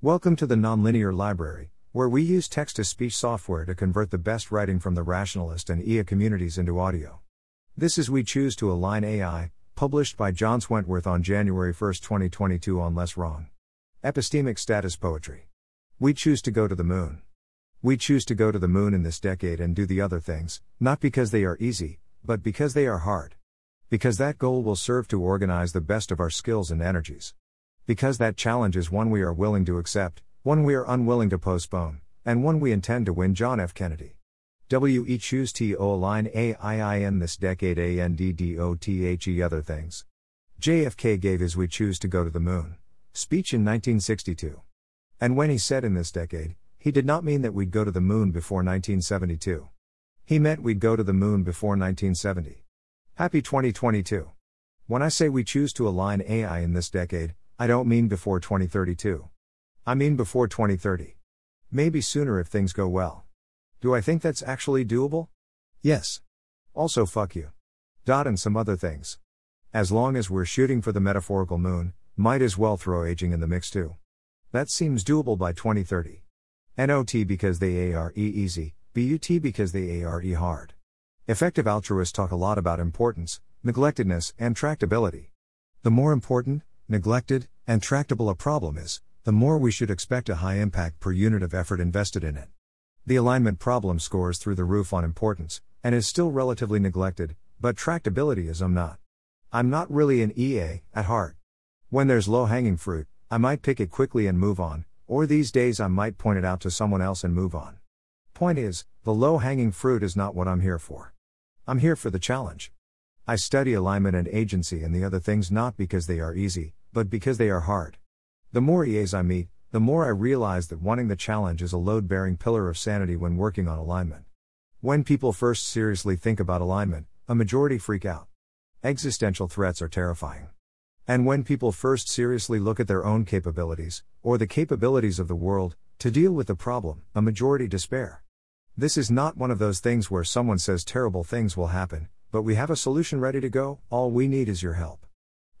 Welcome to the Nonlinear Library, where we use text to speech software to convert the best writing from the rationalist and EA communities into audio. This is We Choose to Align AI, published by John Swentworth on January 1, 2022 on Less Wrong. Epistemic Status Poetry. We choose to go to the moon. We choose to go to the moon in this decade and do the other things, not because they are easy, but because they are hard. Because that goal will serve to organize the best of our skills and energies. Because that challenge is one we are willing to accept, one we are unwilling to postpone, and one we intend to win John F. Kennedy. WE choose TO align AIIN this decade ANDDOTHE other things. JFK gave his We choose to go to the moon speech in 1962. And when he said in this decade, he did not mean that we'd go to the moon before 1972. He meant we'd go to the moon before 1970. Happy 2022. When I say we choose to align AI in this decade, I don't mean before 2032. I mean before 2030. Maybe sooner if things go well. Do I think that's actually doable? Yes. Also, fuck you. Dot and some other things. As long as we're shooting for the metaphorical moon, might as well throw aging in the mix too. That seems doable by 2030. NOT because they ARE easy, BUT because they ARE hard. Effective altruists talk a lot about importance, neglectedness, and tractability. The more important, neglected, and tractable a problem is, the more we should expect a high impact per unit of effort invested in it. The alignment problem scores through the roof on importance, and is still relatively neglected, but tractability is I'm not. I'm not really an EA, at heart. When there's low hanging fruit, I might pick it quickly and move on, or these days I might point it out to someone else and move on. Point is, the low hanging fruit is not what I'm here for. I'm here for the challenge. I study alignment and agency and the other things not because they are easy, but because they are hard. The more EAs I meet, the more I realize that wanting the challenge is a load bearing pillar of sanity when working on alignment. When people first seriously think about alignment, a majority freak out. Existential threats are terrifying. And when people first seriously look at their own capabilities, or the capabilities of the world, to deal with the problem, a majority despair. This is not one of those things where someone says terrible things will happen, but we have a solution ready to go, all we need is your help.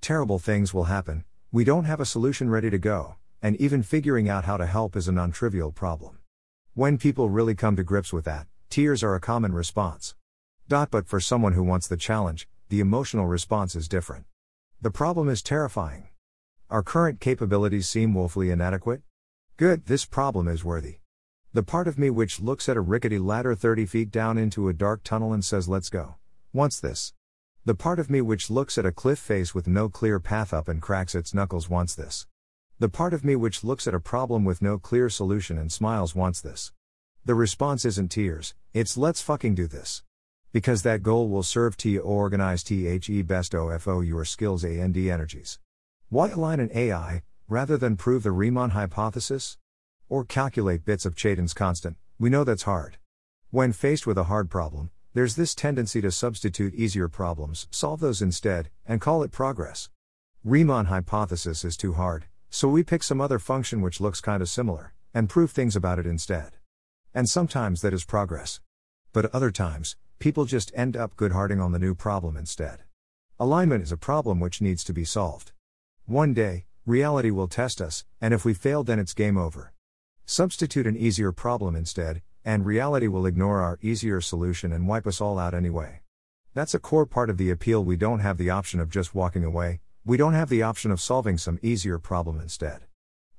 Terrible things will happen, we don't have a solution ready to go, and even figuring out how to help is a non trivial problem. When people really come to grips with that, tears are a common response. Dot, but for someone who wants the challenge, the emotional response is different. The problem is terrifying. Our current capabilities seem woefully inadequate. Good, this problem is worthy. The part of me which looks at a rickety ladder 30 feet down into a dark tunnel and says, let's go, wants this. The part of me which looks at a cliff face with no clear path up and cracks its knuckles wants this. The part of me which looks at a problem with no clear solution and smiles wants this. The response isn't tears, it's let's fucking do this. Because that goal will serve to organize THE best OFO your skills and energies. Why align an AI, rather than prove the Riemann hypothesis? Or calculate bits of Chaitin's constant, we know that's hard. When faced with a hard problem, there's this tendency to substitute easier problems, solve those instead, and call it progress. Riemann hypothesis is too hard, so we pick some other function which looks kinda similar, and prove things about it instead. And sometimes that is progress. But other times, people just end up goodharding on the new problem instead. Alignment is a problem which needs to be solved. One day, reality will test us, and if we fail, then it's game over. Substitute an easier problem instead, and reality will ignore our easier solution and wipe us all out anyway. That's a core part of the appeal. We don't have the option of just walking away, we don't have the option of solving some easier problem instead.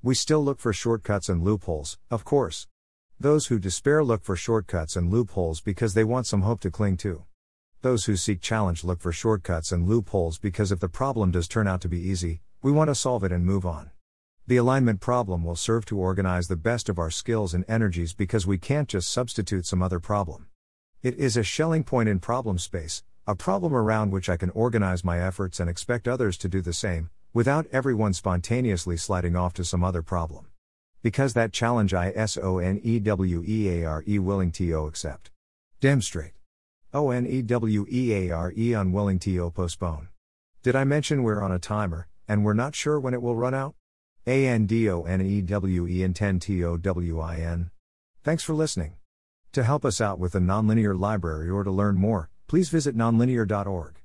We still look for shortcuts and loopholes, of course. Those who despair look for shortcuts and loopholes because they want some hope to cling to. Those who seek challenge look for shortcuts and loopholes because if the problem does turn out to be easy, we want to solve it and move on. The alignment problem will serve to organize the best of our skills and energies because we can't just substitute some other problem. It is a Schelling point in problem space, a problem around which I can organize my efforts and expect others to do the same, without everyone spontaneously sliding off to some other problem. Because that challenge I S O N E W E A R E willing to accept. Damn straight. O N E W E A R E unwilling to postpone. Did I mention we're on a timer, and we're not sure when it will run out? A N D O N E W E intend T O W I N. Thanks for listening. To help us out with the nonlinear library or to learn more, please visit nonlinear.org.